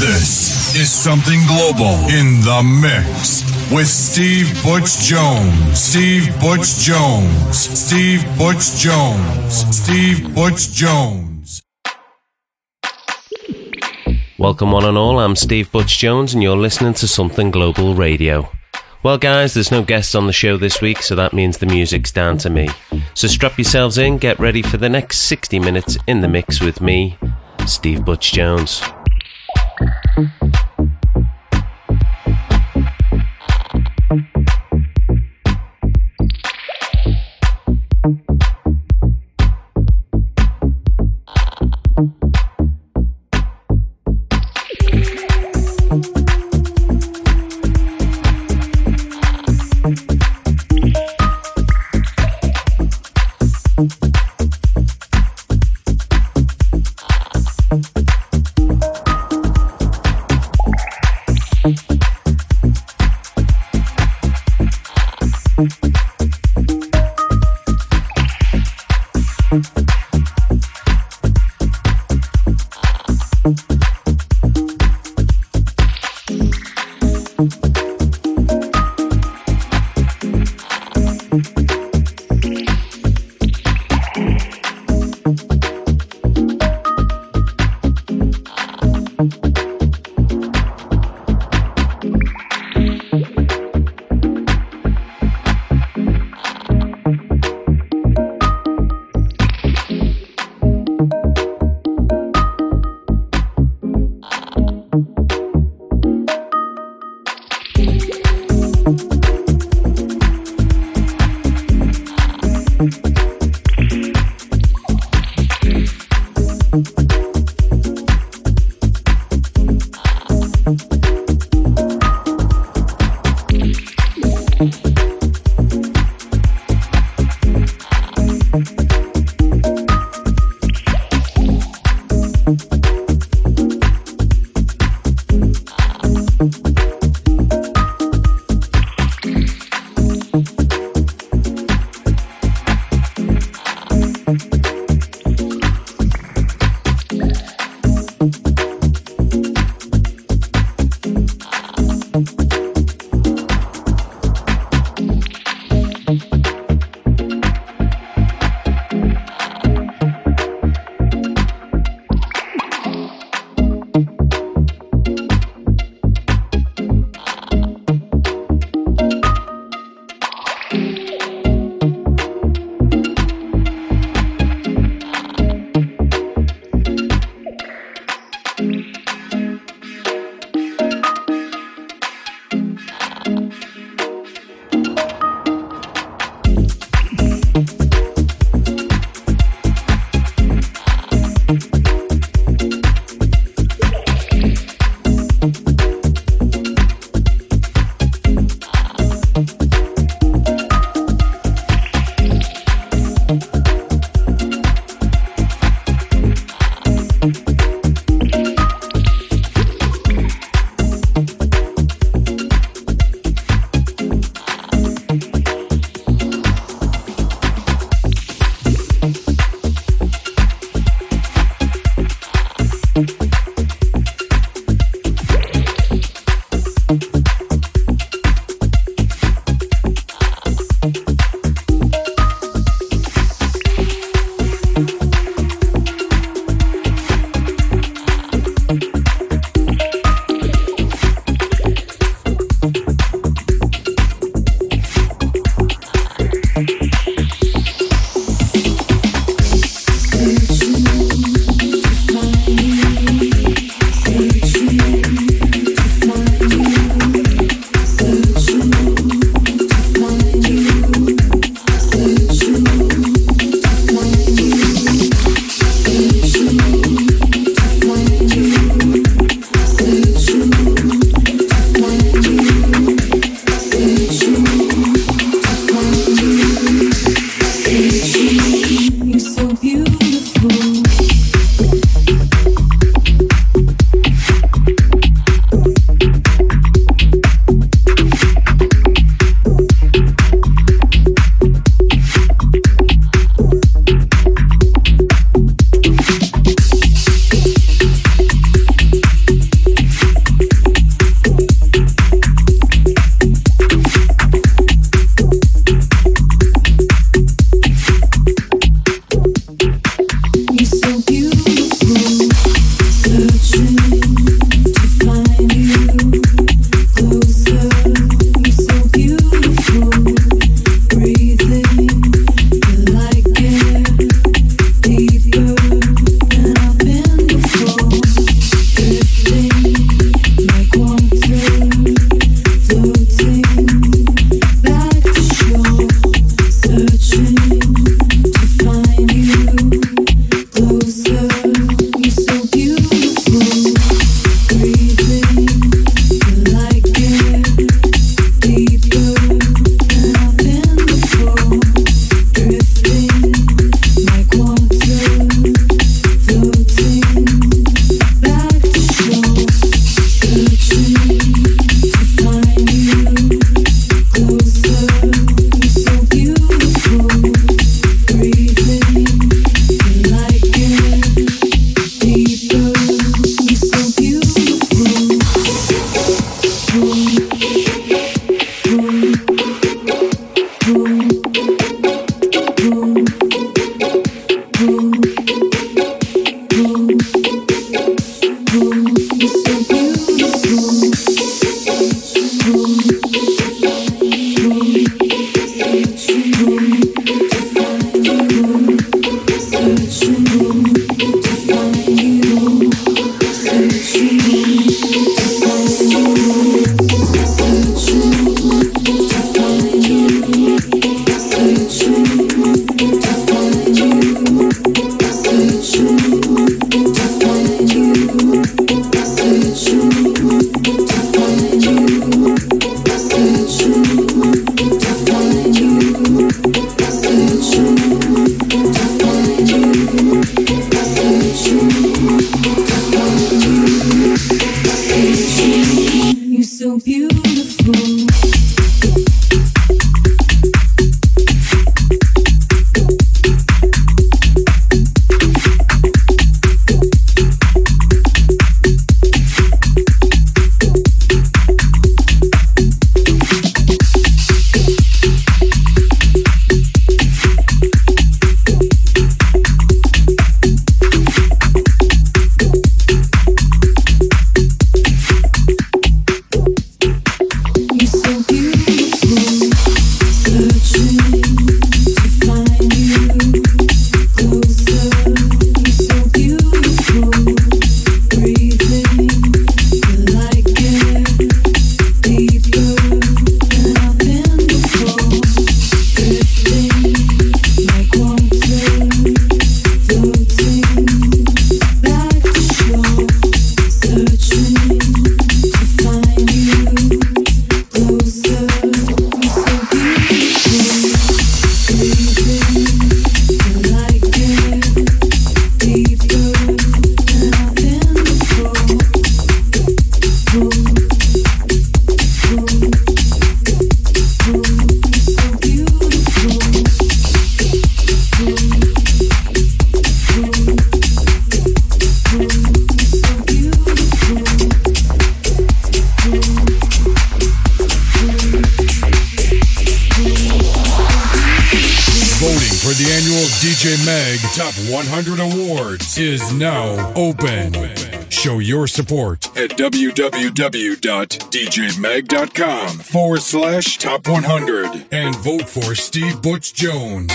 This is something global in the mix with Steve Butch Jones. Steve Butch Jones. Steve Butch Jones. Steve Butch Jones. Welcome, one and all. I'm Steve Butch Jones, and you're listening to Something Global Radio. Well, guys, there's no guests on the show this week, so that means the music's down to me. So strap yourselves in, get ready for the next 60 minutes in the mix with me, Steve Butch Jones. Mm-hmm. Support at www.djmag.com forward slash top 100 and vote for Steve Butch Jones.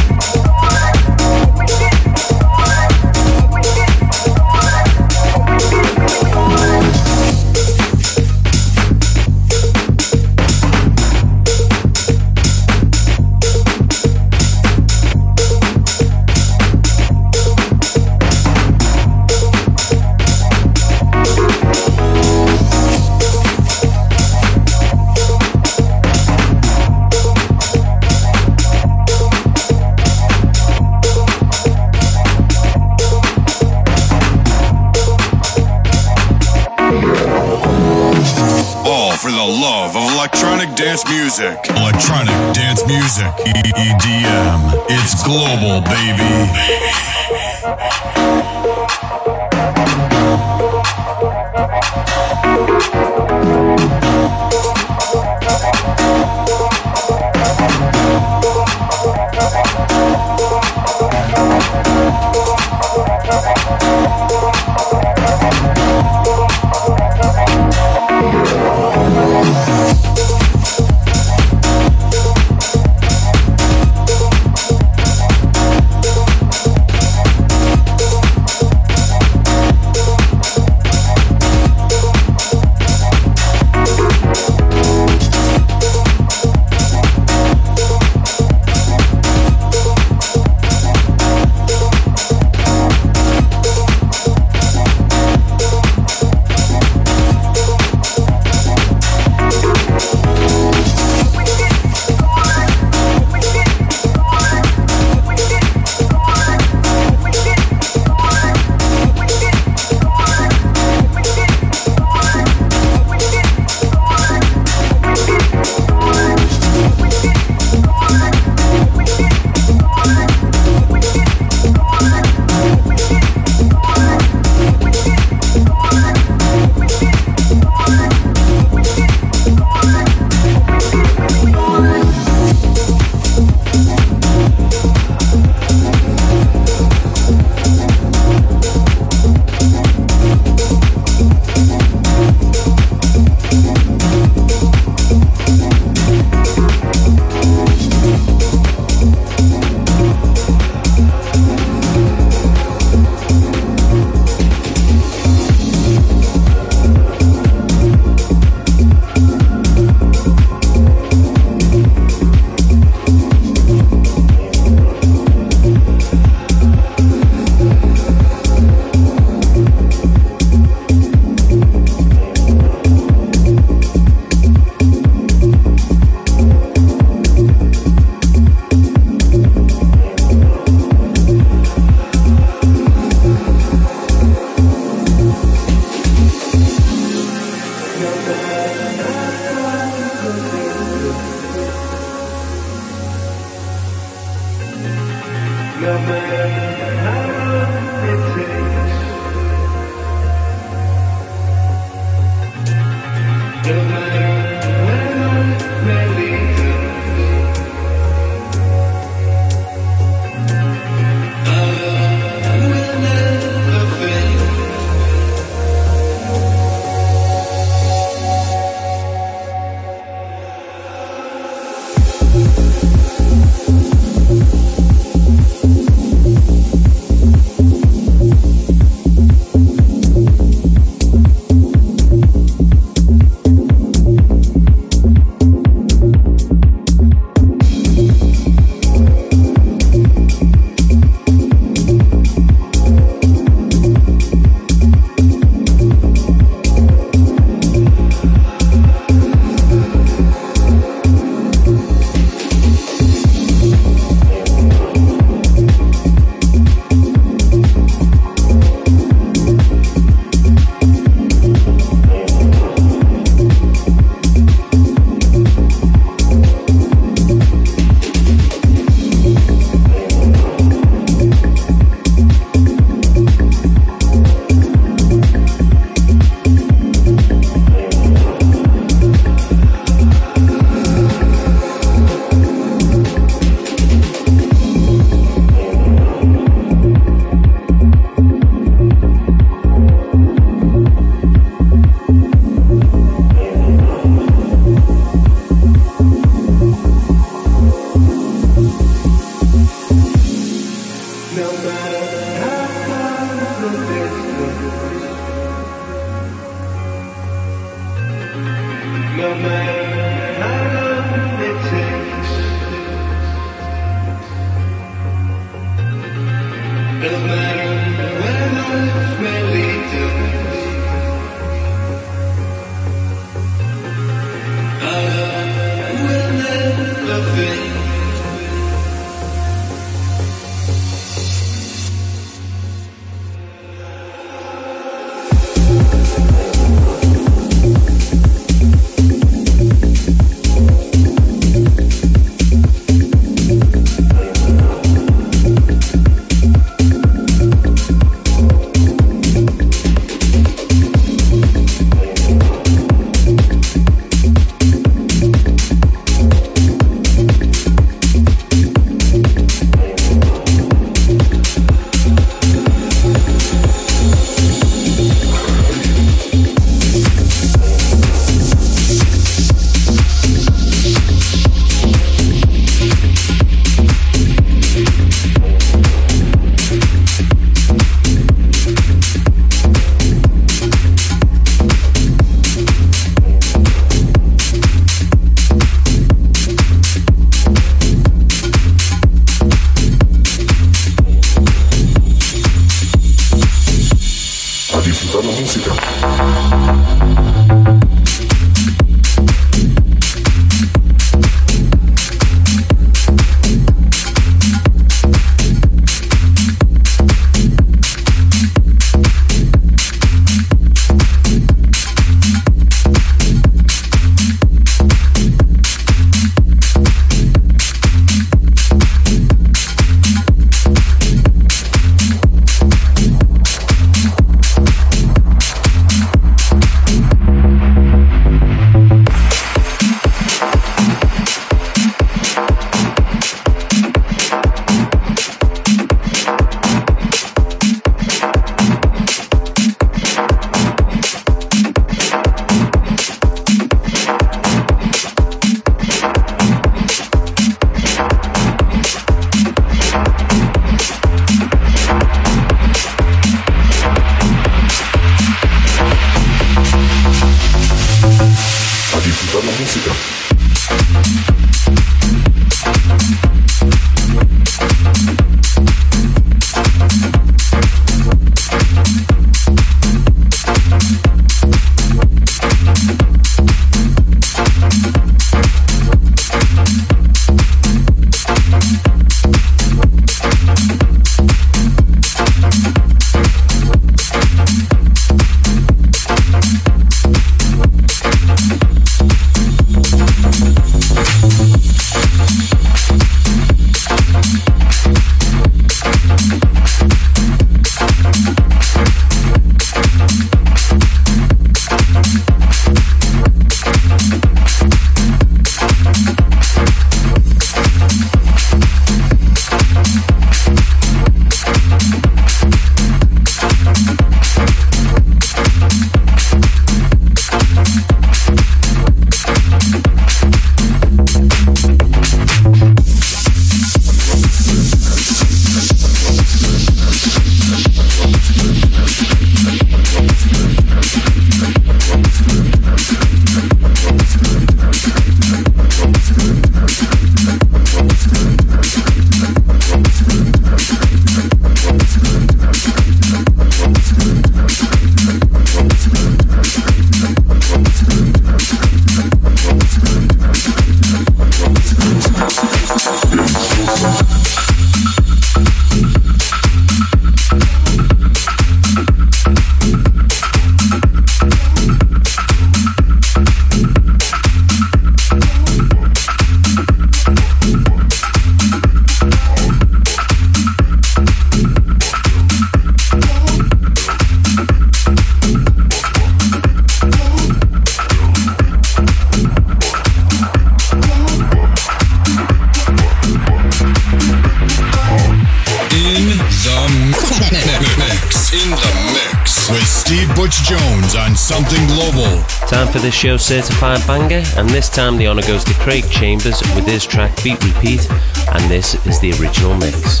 For this show's certified banger, and this time the honour goes to Craig Chambers with his track Beat Repeat, and this is the original mix.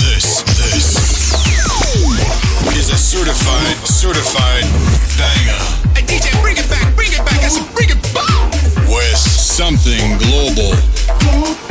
This, this is a certified, certified banger. Hey DJ, bring it back, bring it back, I said bring it back! With something global.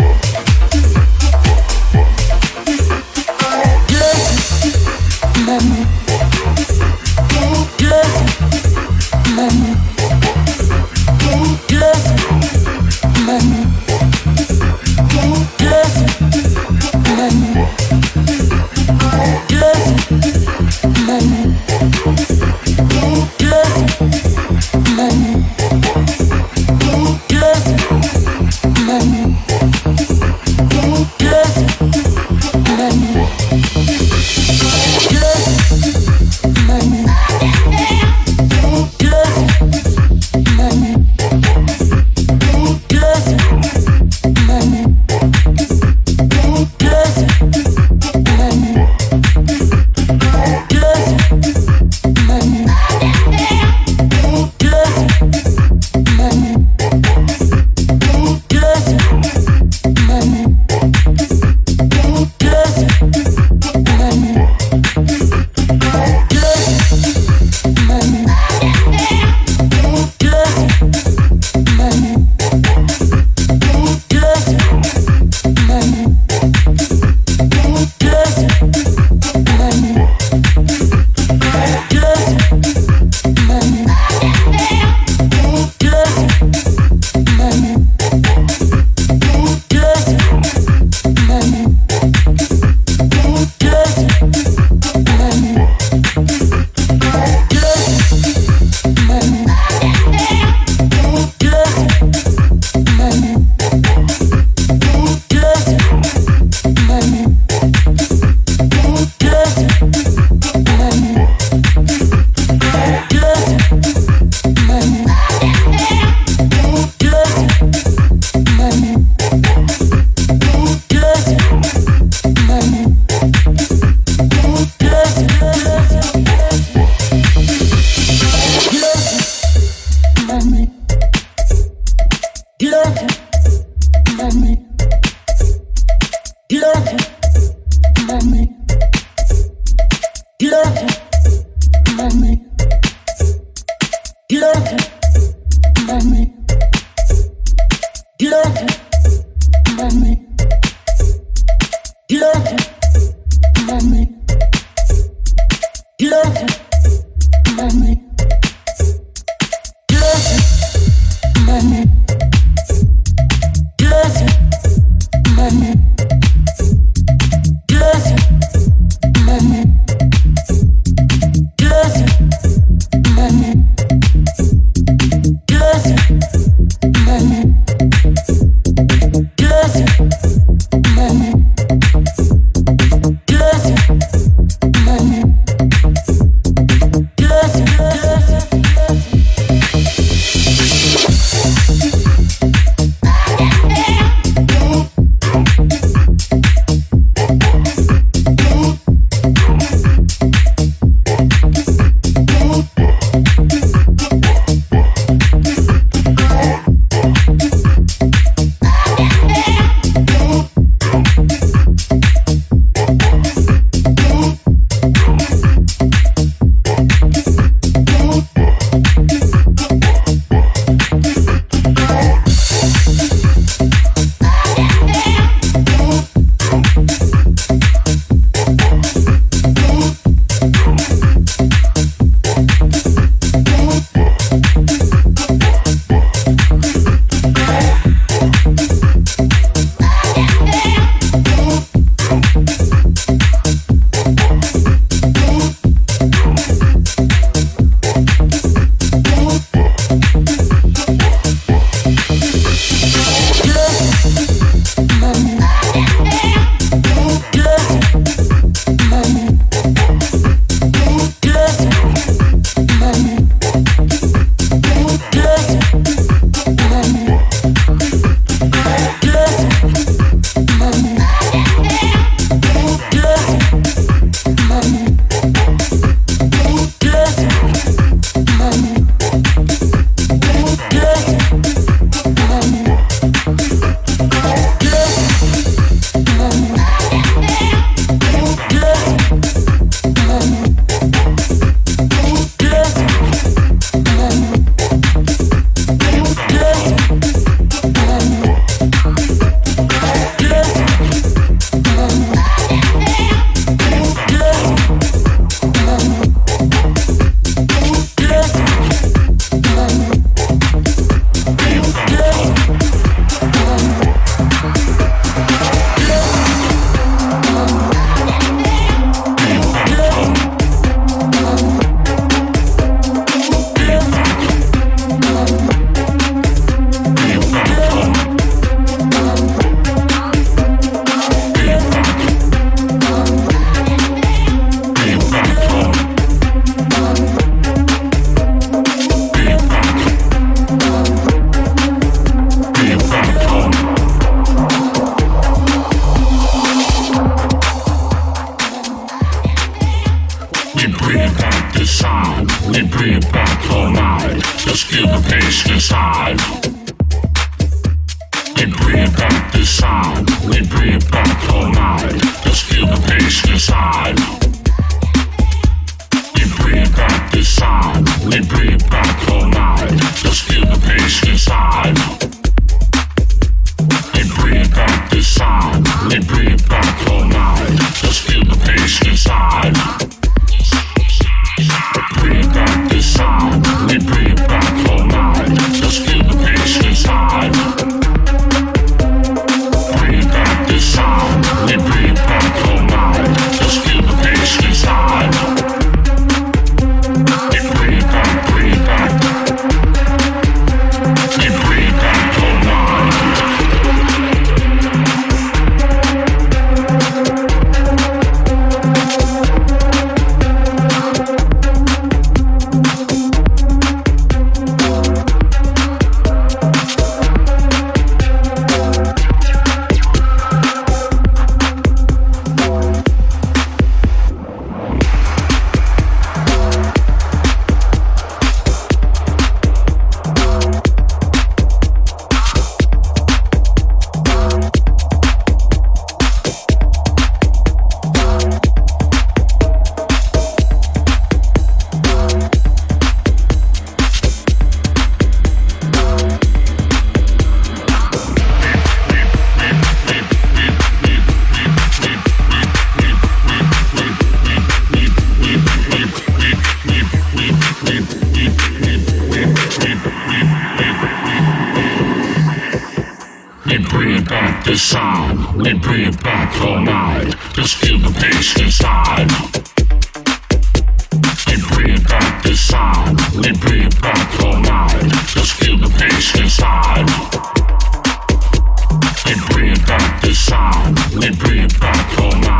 We bring it back all night. Just feel the bass inside. We bring it back this time. We bring it back all night. Just feel the bass inside. We bring it back this time. We bring it back all night.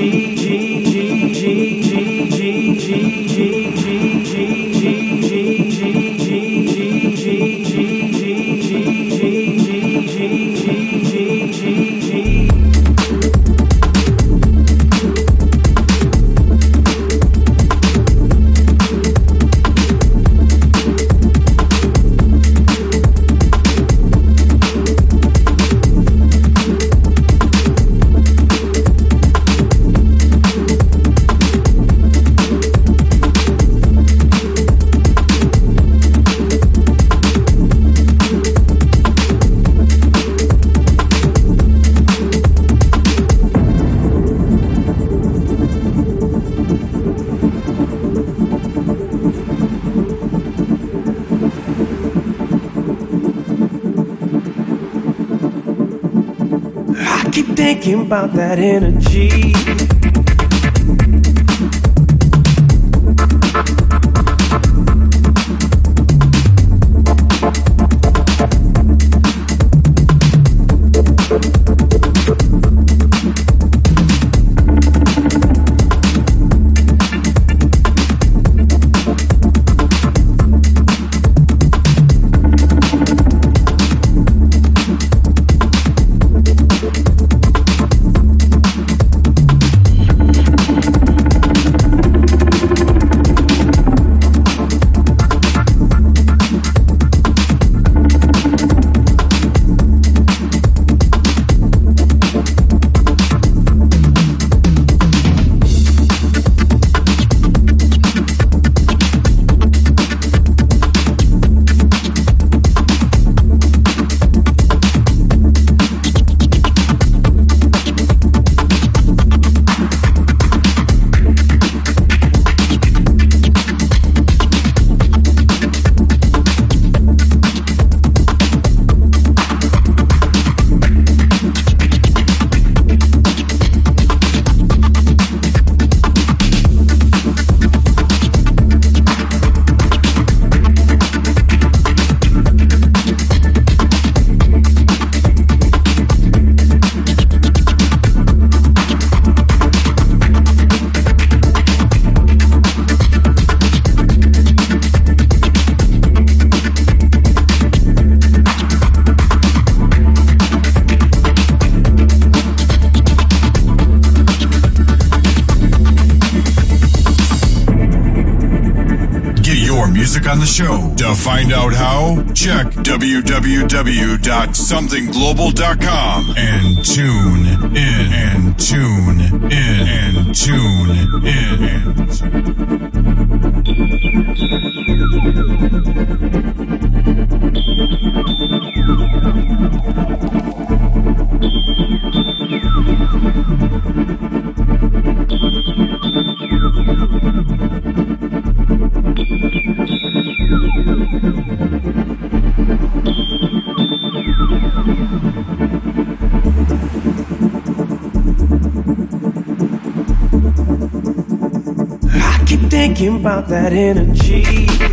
Thinking about that energy. Find out how, check www.somethingglobal.com and tune in and tune in and tune in about that energy.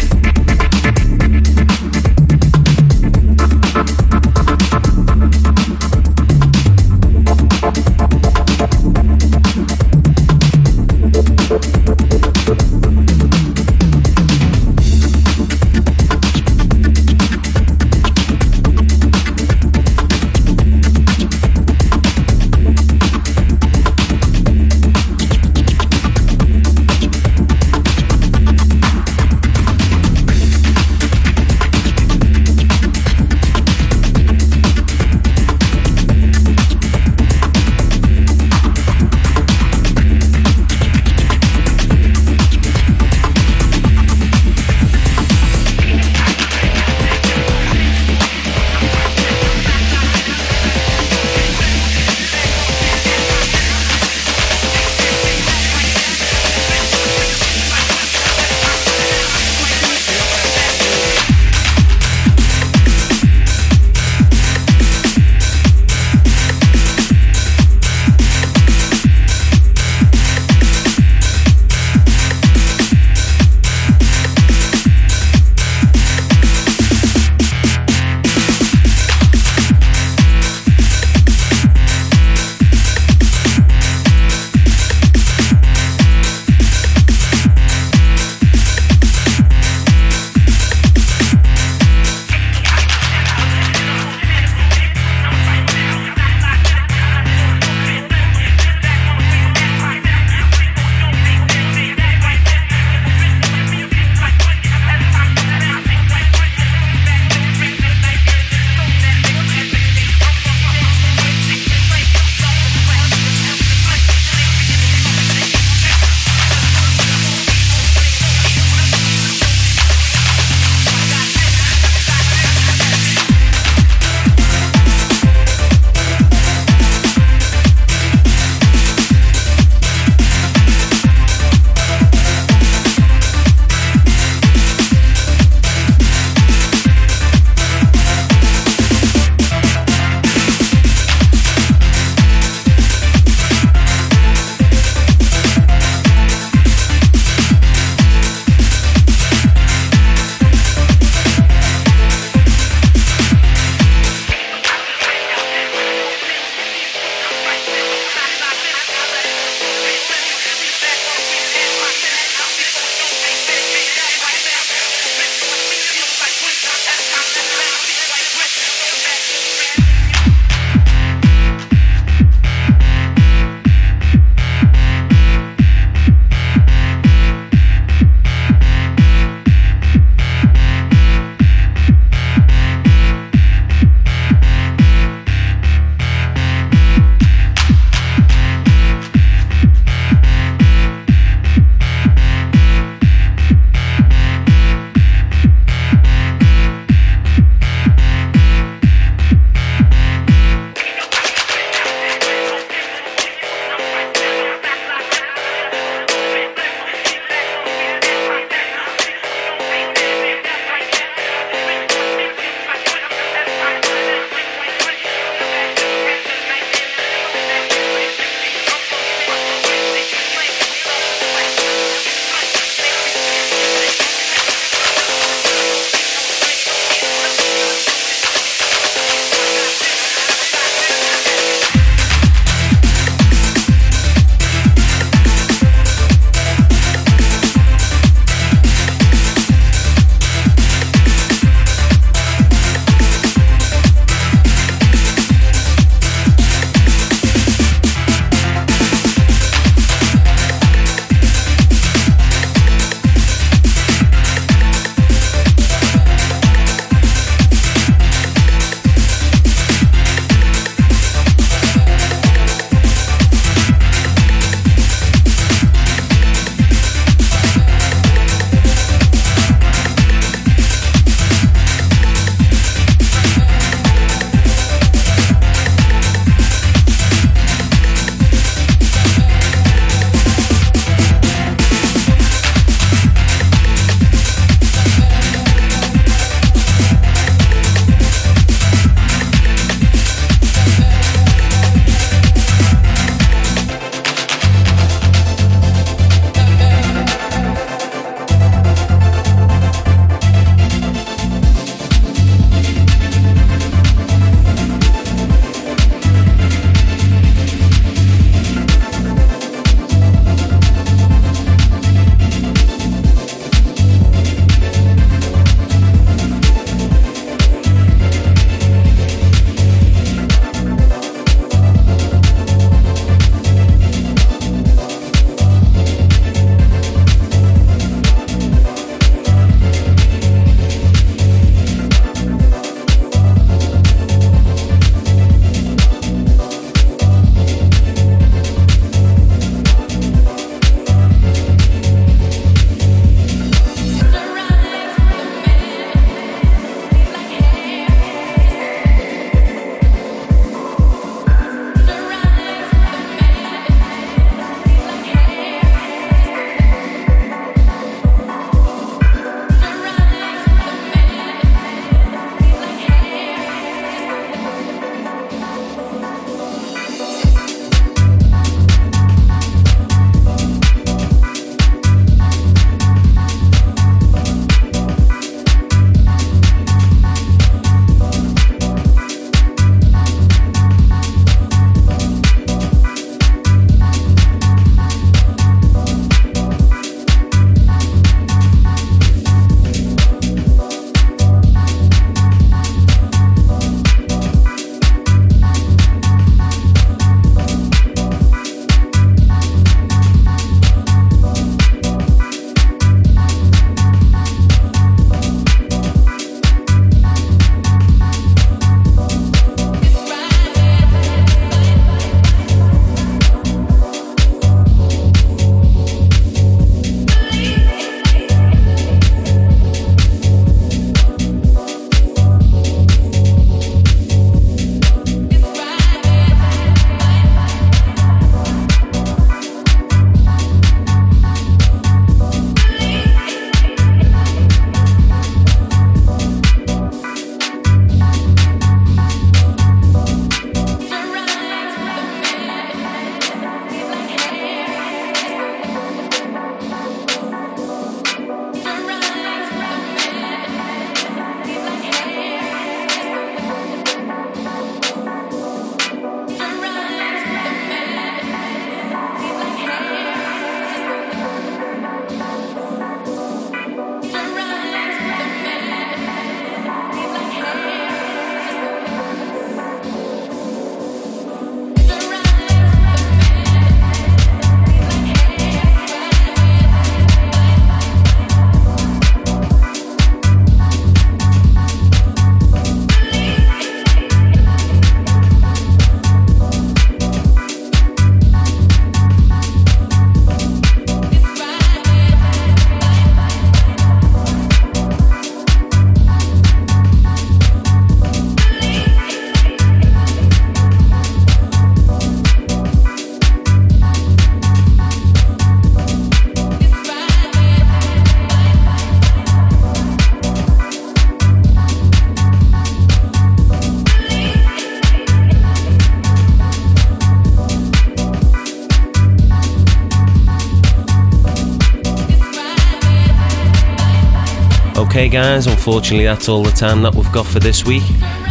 Guys, unfortunately, that's all the time that we've got for this week.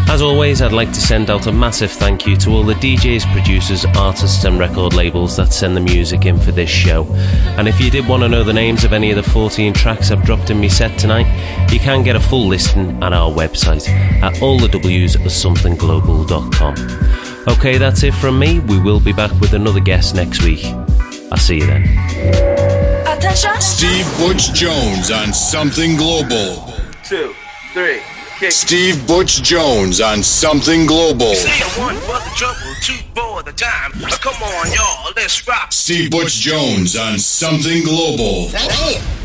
As always, I'd like to send out a massive thank you to all the DJs, producers, artists, and record labels that send the music in for this show. And if you did want to know the names of any of the 14 tracks I've dropped in my set tonight, you can get a full listing at our website at allthews.somethingglobal.com. Okay, that's it from me. We will be back with another guest next week. I'll see you then. Attention. Steve Butch Jones on Something Global. two, three, kick. Steve Butch Jones on Something Global. Say one for the trouble, two for the time. Come on, y'all, let's rock. Steve Butch Jones on Something Global. Damn.